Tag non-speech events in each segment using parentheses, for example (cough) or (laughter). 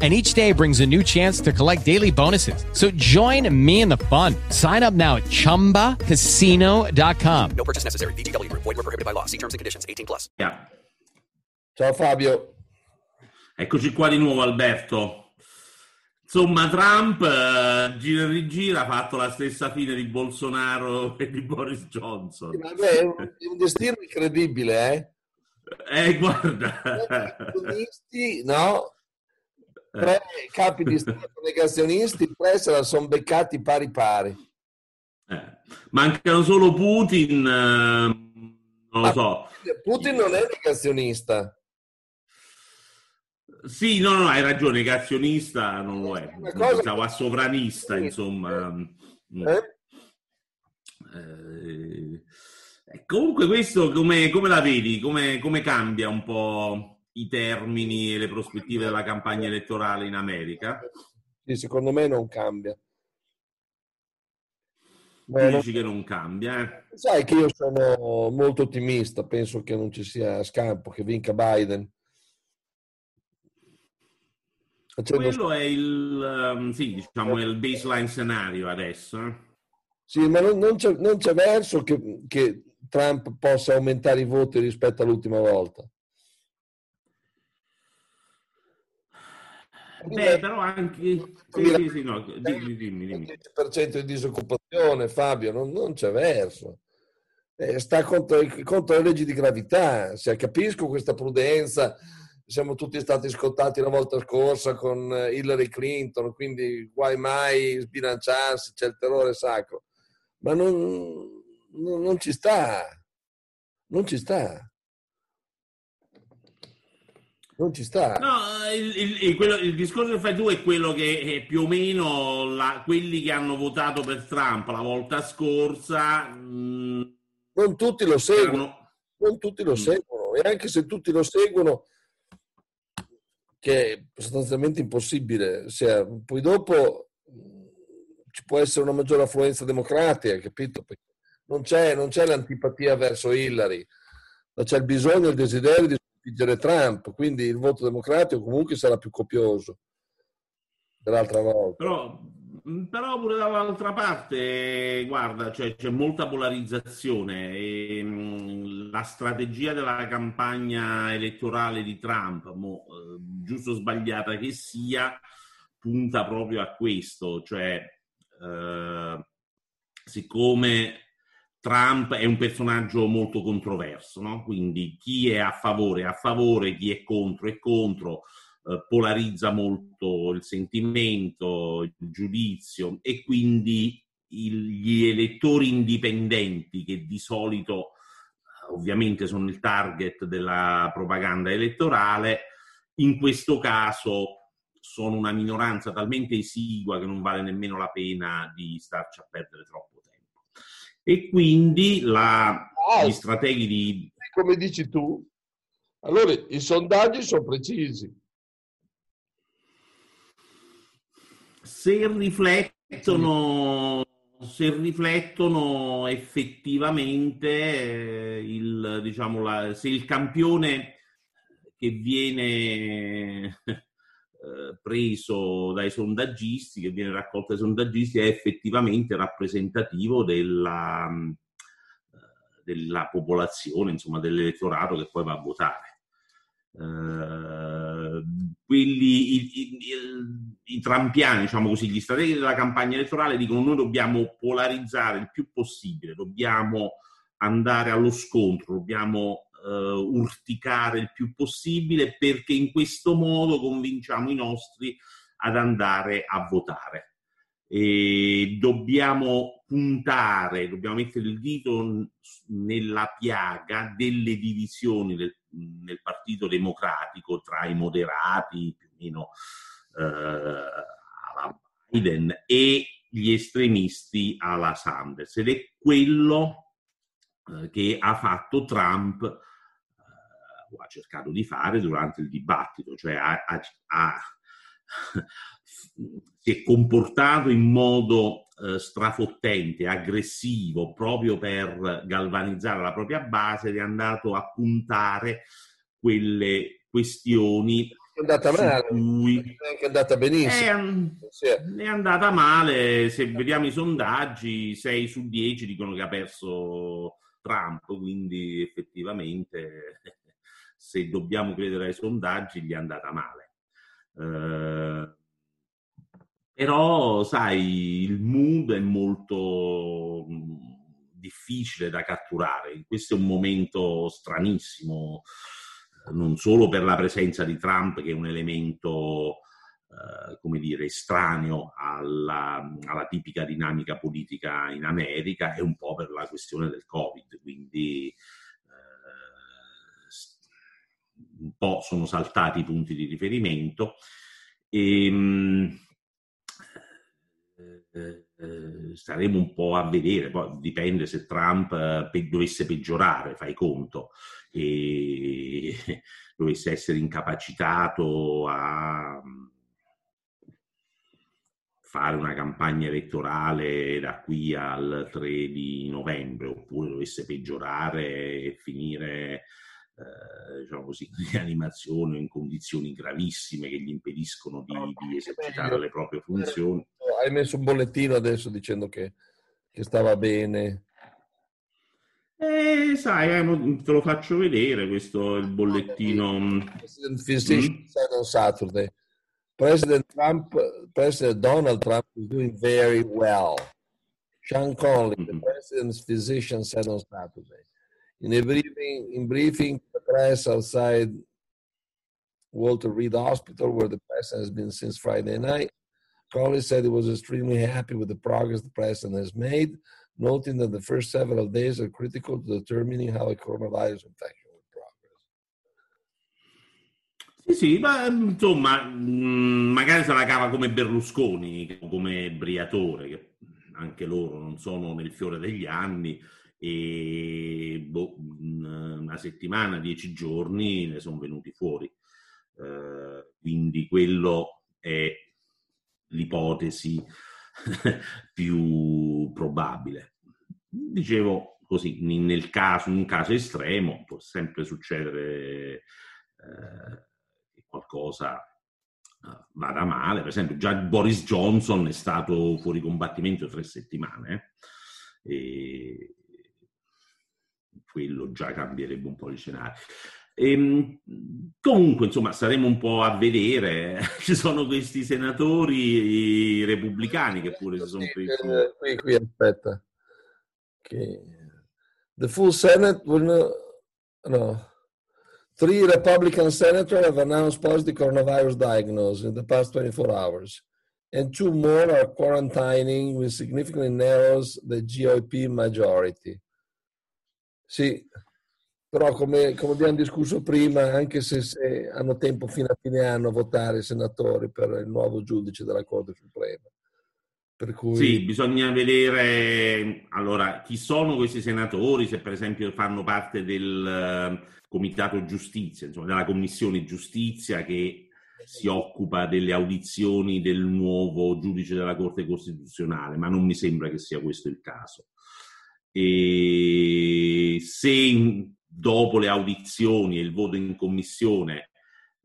and each day brings a new chance to collect daily bonuses. So join me in the fun. Sign up now at ChumbaCasino.com. No purchase necessary. VGW Group. Void were prohibited by law. See terms and conditions. 18 plus. Ciao Fabio. Eccoci qua di nuovo Alberto. Insomma, Trump eh, gira e rigira ha fatto la stessa fine di Bolsonaro (laughs) e di Boris Johnson. Vabbè, è un, è un destino incredibile, eh? Eh, guarda. No? Tre capi di Stato negazionisti, tre se la sono beccati pari pari. Eh, mancano solo Putin, eh, non lo Ma so. Putin non è negazionista. Sì, no, no, hai ragione, negazionista non lo è. Pensavo a sovranista, insomma. Mm. Eh? Eh, eh, comunque questo come, come la vedi? Come, come cambia un po' i termini e le prospettive della campagna elettorale in America? Sì, secondo me non cambia. Beh, non- dici che non cambia, eh? Sai che io sono molto ottimista, penso che non ci sia scampo, che vinca Biden. Facendo- Quello è il, ehm, sì, diciamo, è il baseline scenario adesso. eh? Sì, ma non, non c'è, non c'è verso che, che Trump possa aumentare i voti rispetto all'ultima volta. Beh, però anche... Sì, sì, sì, no, dimmi, dimmi, dimmi. 10% di disoccupazione, Fabio, non, non c'è verso. Eh, sta contro, contro le leggi di gravità. Se capisco questa prudenza, siamo tutti stati scottati la volta scorsa con eh, Hillary Clinton, quindi guai mai sbilanciarsi, c'è il terrore sacro. Ma non, non- non ci sta, non ci sta. Non ci sta. No, il, il- il- quello- il discorso che fai tu è quello che eh, più o meno la- quelli che hanno votato per Trump la volta scorsa mh, Non tutti lo seguono. erano- non tutti lo Mm. seguono e anche se tutti lo seguono che è sostanzialmente impossibile se poi dopo mh, ci può essere una maggiore affluenza democratica capito Perché non c'è, non c'è l'antipatia verso Hillary ma c'è il bisogno e il desiderio di sconfiggere Trump quindi il voto democratico comunque sarà più copioso dell'altra volta. Però, però pure dall'altra parte, guarda, cioè, c'è molta polarizzazione e mh, la strategia della campagna elettorale di Trump, mo, eh, giusto o sbagliata che sia, punta proprio a questo, cioè eh, siccome Trump è un personaggio molto controverso, no? quindi chi è a favore è a favore, chi è contro è contro, eh, polarizza molto il sentimento, il giudizio e quindi il- gli elettori indipendenti che di solito eh, ovviamente sono il target della propaganda elettorale, in questo caso sono una minoranza talmente esigua che non vale nemmeno la pena di starci a perdere troppo. E quindi la- gli strateghi di come dici tu? Allora i sondaggi sono precisi. Se riflettono, se riflettono effettivamente eh, il, diciamo, la- se il campione che viene eh, preso dai sondaggisti, che viene raccolto dai sondaggisti, è effettivamente rappresentativo della, mh, eh, della popolazione, insomma, dell'elettorato che poi va a votare. Eh, quelli, i- i- i trampiani, diciamo così, gli strateghi della campagna elettorale dicono noi dobbiamo polarizzare il più possibile, dobbiamo andare allo scontro, dobbiamo eh, urticare il più possibile perché in questo modo convinciamo i nostri ad andare a votare. E dobbiamo puntare, dobbiamo mettere il dito nella piaga delle divisioni del, nel Partito Democratico tra i moderati, più o meno eh, Biden, e gli estremisti alla Sanders. Ed è quello eh, che ha fatto Trump o ha cercato di fare durante il dibattito, cioè ha, ha, ha (laughs) si è comportato in modo eh, strafottente, aggressivo, proprio per galvanizzare la propria base ed è andato a puntare quelle questioni è andata male, cui... è andata benissimo. È, è, andata male, se vediamo i sondaggi, 6 su 10 dicono che ha perso Trump, quindi effettivamente (laughs) se dobbiamo credere ai sondaggi gli è andata male. Eh, però, sai, il mood è molto difficile da catturare. Questo è un momento stranissimo, non solo per la presenza di Trump, che è un elemento, eh, come dire, estraneo alla, alla, tipica dinamica politica in America, e un po' per la questione del Covid. Quindi eh, un po' sono saltati i punti di riferimento. E, ehm, eh, eh, staremo un po' a vedere, poi dipende se Trump eh, pe- dovesse peggiorare, fai conto, e (laughs) dovesse essere incapacitato a fare una campagna elettorale da qui al 3 di novembre, oppure dovesse peggiorare e finire eh, diciamo così, (laughs) in rianimazione o in condizioni gravissime che gli impediscono di, di esercitare le proprie funzioni. Hai messo un bollettino adesso dicendo che, che stava bene. Eh, sai, eh, te lo faccio vedere questo il bollettino. President Physician mm? on Saturday, President Trump, President Donald Trump is doing very well. Sean Conley, mm-hmm. the president's physician, said on Saturday. In a briefing, in briefing the press outside Walter Reed Hospital, where the president has been since Friday night, Collins said he was extremely happy with the progress the president has made, noting that the first several days are critical to determining how a coronavirus infection Sì, sì, ma insomma, mm, magari se la cava come Berlusconi, come Briatore, che anche loro non sono nel fiore degli anni, e boh, una settimana, dieci giorni ne sono venuti fuori. Eh, quindi quello è l'ipotesi (laughs) più probabile. Dicevo così, nel caso, in un caso estremo può sempre succedere eh, qualcosa eh, vada male. Per esempio, già Boris Johnson è stato fuori combattimento tre settimane. Eh? E quello già cambierebbe un po' gli scenari. Ehm, comunque, insomma, saremo un po' a vedere. (laughs) Ci sono questi senatori repubblicani che pure si sono presi. Eh, qui, qui, aspetta. Okay. The full Senate will not, no. Three Republican senators have announced positive coronavirus diagnosis in the past 24 hours, and two more are quarantining, which significantly narrows the GOP majority. Sì, però come, come, abbiamo discusso prima, anche se, se, hanno tempo fino a fine anno a votare i senatori per il nuovo giudice della Corte Suprema. Per cui... Sì, bisogna vedere allora chi sono questi senatori, se per esempio fanno parte del uh, Comitato Giustizia, insomma della Commissione Giustizia che si occupa delle audizioni del nuovo giudice della Corte Costituzionale, ma non mi sembra che sia questo il caso. E se dopo le audizioni e il voto in commissione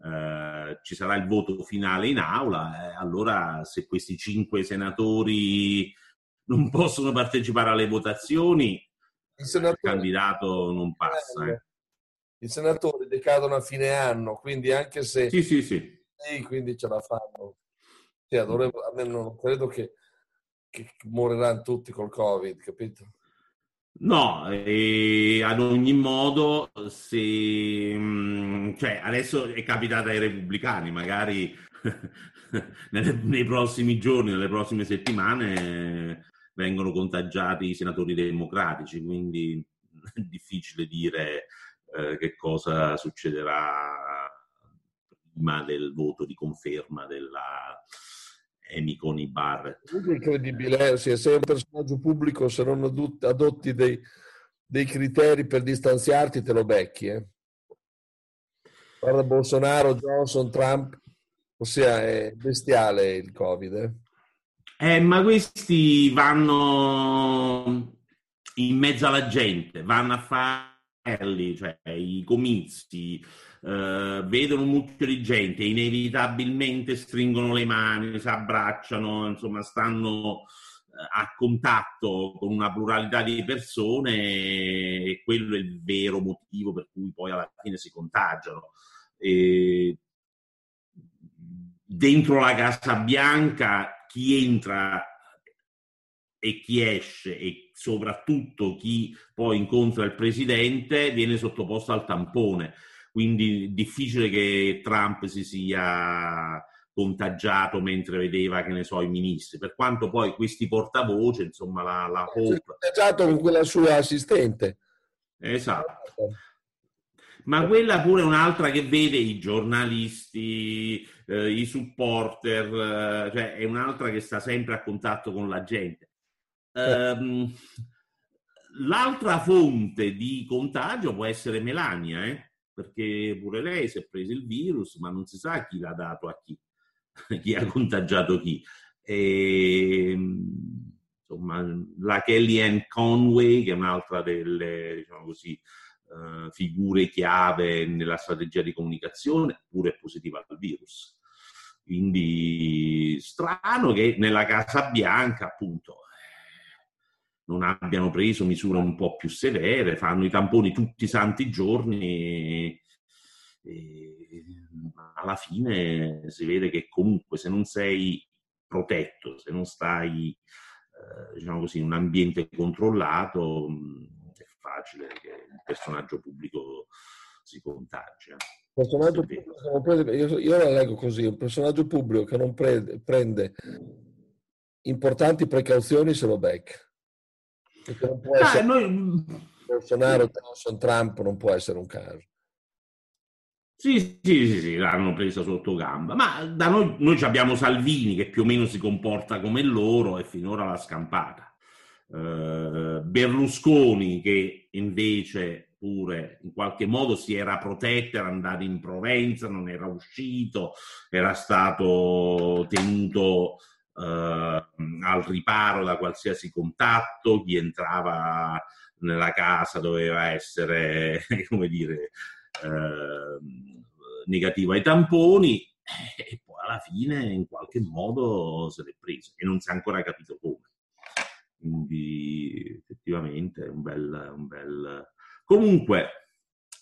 eh, ci sarà il voto finale in aula, eh, allora se questi cinque senatori non (laughs) possono partecipare alle votazioni, il, senatore, il candidato non passa. Eh. I senatori decadono a fine anno, quindi anche se... Sì, sì, sì. sì quindi ce la fanno. Cioè, dovremmo, non credo che, che moriranno tutti col Covid, capito? No, e ad ogni modo, se, mm, cioè, adesso è capitata ai repubblicani, magari (laughs) nei, nei prossimi giorni, nelle prossime settimane vengono contagiati i senatori democratici, quindi (laughs) è difficile dire eh, che cosa succederà prima del voto di conferma della, Emiconi Barrett. È incredibile, eh? se sei un personaggio pubblico, se non adotti dei, dei, criteri per distanziarti, te lo becchi. Eh? Guarda Bolsonaro, Johnson, Trump, ossia è bestiale il Covid. Eh? Eh, ma questi vanno in mezzo alla gente, vanno a fare cioè i comizi, eh, vedono un mucchio di gente, inevitabilmente stringono le mani, si abbracciano, insomma, stanno eh, a contatto con una pluralità di persone e quello è il vero motivo per cui poi alla fine si contagiano. E dentro la Casa Bianca chi entra e chi esce e soprattutto chi poi incontra il presidente viene sottoposto al tampone. Quindi difficile che Trump si sia contagiato mentre vedeva, che ne so, i ministri, per quanto poi questi portavoce, insomma, la, la Hope... contagiato con quella sua assistente. Esatto. Ma quella pure è un'altra che vede i giornalisti, eh, i supporter, eh, cioè è un'altra che sta sempre a contatto con la gente. Um, l'altra fonte di contagio può essere Melania, eh? Perché pure lei si è preso il virus, ma non si sa chi l'ha dato a chi. (laughs) chi ha contagiato chi. E, insomma, la Kellyanne Conway, che è un'altra delle diciamo così, uh, figure chiave nella strategia di comunicazione, pure è positiva al virus. Quindi strano che nella Casa Bianca, appunto, non abbiano preso misure un po' più severe, fanno i tamponi tutti i santi giorni e, e alla fine si vede che comunque se non sei protetto, se non stai eh, diciamo così, in un ambiente controllato, è facile che il personaggio pubblico si contagia. Personaggio pubblico prende, io, io, la leggo così, un personaggio pubblico che non prende, prende importanti precauzioni se lo becca. Perché non può essere, ah, noi... Bolsonaro, Trump non può essere un caso. Sì, sì, sì, sì, l'hanno presa sotto gamba. Ma da noi, noi abbiamo Salvini che più o meno si comporta come loro e finora l'ha scampata. Uh, Berlusconi che invece pure in qualche modo si era protetto, era andato in Provenza, non era uscito, era stato tenuto uh, al riparo da qualsiasi contatto, chi entrava nella casa doveva essere, (laughs) come dire, Ehm, negativo ai tamponi e poi alla fine in qualche modo se l'è preso e non si è ancora capito come. Quindi effettivamente è un bel... Un bel... Comunque,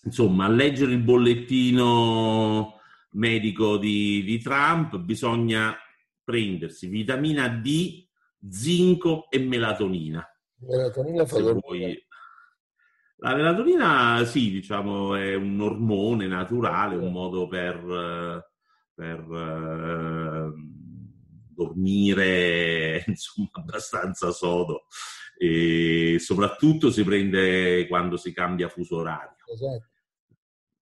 insomma, a leggere il bollettino medico di, di Trump bisogna prendersi vitamina D, zinco e melatonina. Melatonina vuoi, la melatonina, sì, diciamo, è un ormone naturale, un modo per, per uh, dormire, (laughs) insomma, abbastanza sodo. E soprattutto si prende quando si cambia fuso orario. Esatto.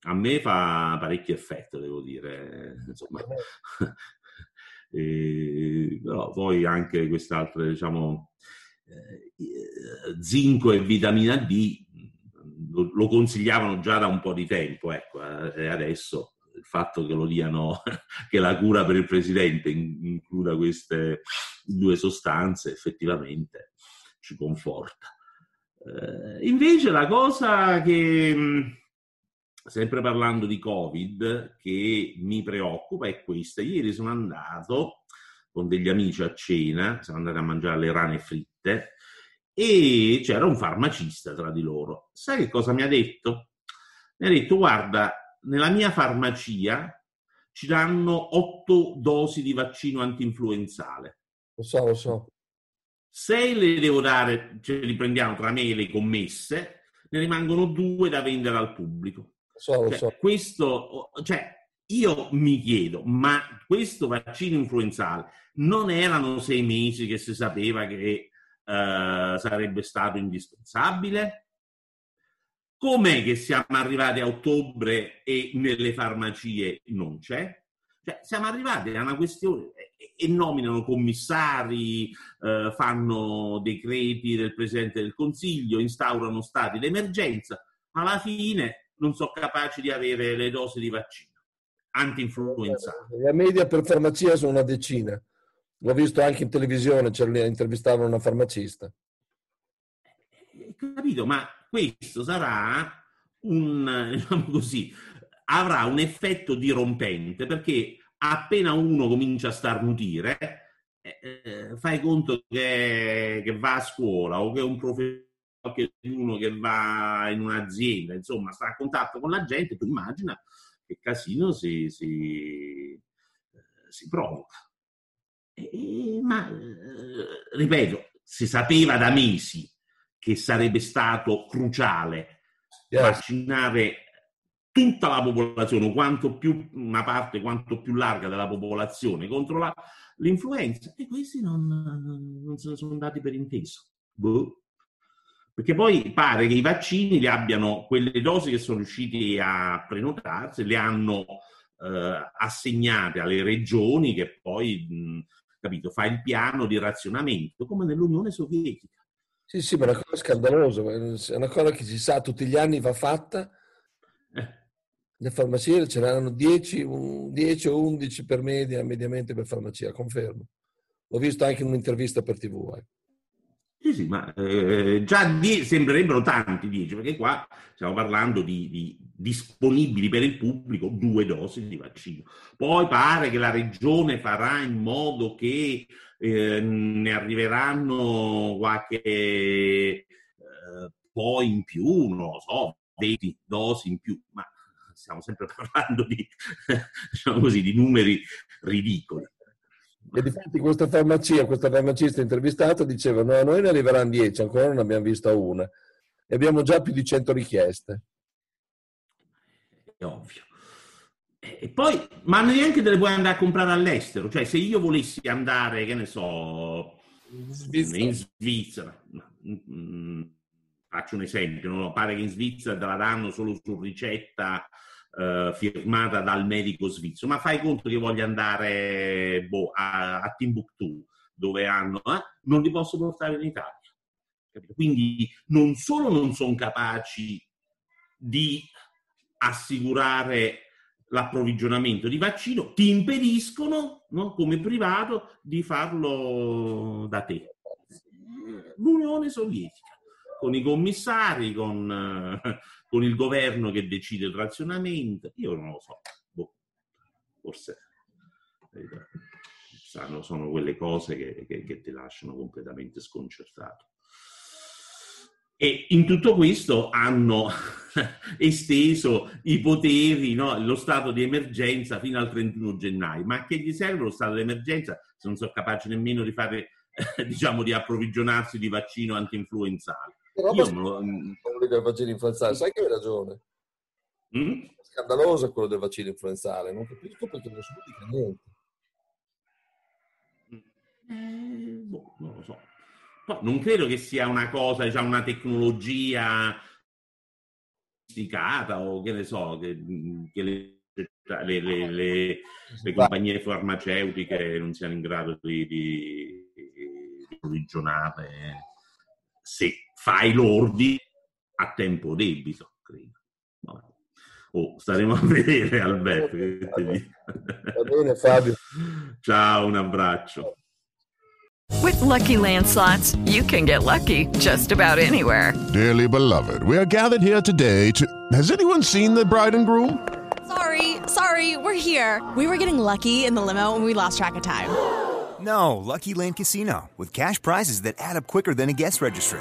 A me fa parecchio effetto, devo dire. Insomma. (laughs) e, però poi anche quest'altra, diciamo, eh, zinco e vitamina D lo, lo, consigliavano già da un po' di tempo, ecco, eh, e adesso il fatto che lo diano, (laughs) che la cura per il presidente includa queste due sostanze, effettivamente ci conforta. Eh, invece la cosa che, sempre parlando di Covid, che mi preoccupa è questa. Ieri sono andato con degli amici a cena, siamo andati a mangiare le rane fritte e c'era un farmacista tra di loro. Sai che cosa mi ha detto? Mi ha detto, guarda, nella mia farmacia ci danno otto dosi di vaccino antinfluenzale. Lo so, lo so. Se le devo dare, ce li prendiamo tra me e le commesse, ne rimangono due da vendere al pubblico. So, cioè, so. Questo, cioè, io mi chiedo, ma questo vaccino influenzale non erano sei mesi che si sapeva che eh, sarebbe stato indispensabile? Com'è che siamo arrivati a ottobre e nelle farmacie non c'è? Cioè, siamo arrivati a una questione e, nominano commissari, eh, fanno decreti del Presidente del Consiglio, instaurano stati d'emergenza, alla fine non sono capaci di avere le dosi di vaccino. anti-influenzali. Le media per farmacia sono una decina. L'ho visto anche in televisione, intervistavano una farmacista. Eh, capito, ma questo sarà un, diciamo così, avrà un effetto dirompente perché appena uno comincia a starnutire, eh, eh, fai conto che, che, va a scuola o che è un professore uno che va in un'azienda, insomma, sta a contatto con la gente, tu immagina che casino si, si, eh, si provoca. E, ma, eh, ripeto, si sapeva da mesi che sarebbe stato cruciale yes. vaccinare tutta la popolazione, quanto più una parte quanto più larga della popolazione contro la, l'influenza e questi non, non se ne sono dati per inteso. Boh. Perché poi pare che i vaccini li abbiano, quelle dosi che sono riusciti a prenotarsi, le hanno eh, assegnate alle regioni che poi, mh, capito, fa il piano di razionamento, come nell'Unione Sovietica. Sì, sì, ma è una cosa scandalosa, è una cosa che si sa tutti gli anni va fatta. Eh. Le farmacie ce n'erano 10, 10 o 11 per media, mediamente per farmacia, confermo. L'ho visto anche in un'intervista per TV. Eh. Sì, sì, ma eh, già die- sembrerebbero tanti 10, perché qua stiamo parlando di, di, disponibili per il pubblico due dosi di vaccino. Poi pare che la regione farà in modo che eh, ne arriveranno qualche eh, po' in più, non lo so, 20 dosi in più, ma stiamo sempre (laughs) parlando di, diciamo così, di numeri ridicoli. E difatti questa farmacia, questa farmacista intervistata diceva no, a noi ne arriveranno 10, ancora non abbiamo vista una. E abbiamo già più di 100 richieste. È ovvio. E poi, ma neanche te le puoi andare a comprare all'estero. Cioè, se io volessi andare, che ne so, Svizzera. in Svizzera, mm, mm, faccio un esempio, no? pare che in Svizzera te la danno solo su ricetta eh, firmata dal medico svizzero, ma fai conto che voglio andare boh, a, a, Timbuktu, dove hanno, eh? non li posso portare in Italia. Capito? Quindi non solo non sono capaci di assicurare l'approvvigionamento di vaccino, ti impediscono, no, come privato, di farlo da te. L'Unione Sovietica, con i commissari, con, con il governo che decide il razionamento, io non lo so, boh, forse sanno, sono quelle cose che, che, che ti lasciano completamente sconcertato. E in tutto questo hanno (laughs) esteso i poteri, no? lo stato di emergenza fino al 31 gennaio. Ma a che gli serve lo stato di emergenza se non sono capaci nemmeno di fare, (laughs) diciamo, di approvvigionarsi di vaccino anti-influenzale? Però Io lo... quello del vaccino influenzale, sai che hai ragione. Mm? Scandaloso quello del vaccino influenzale, non capisco perché non si dica niente. Eh, boh, non lo so non credo che sia una cosa, diciamo, una tecnologia sofisticata o che ne so, che, che le, le, le, le, compagnie farmaceutiche non siano in grado di, di, di provvigionare se fai l'ordi a tempo debito, credo. Vabbè. Oh, staremo a vedere Alberto. Va bene Fabio. Ciao, un abbraccio. With lucky landslots, you can get lucky just about anywhere. Dearly beloved, we are gathered here today to. Has anyone seen the bride and groom? Sorry, sorry, we're here. We were getting lucky in the limo and we lost track of time. No, Lucky Land Casino, with cash prizes that add up quicker than a guest registry.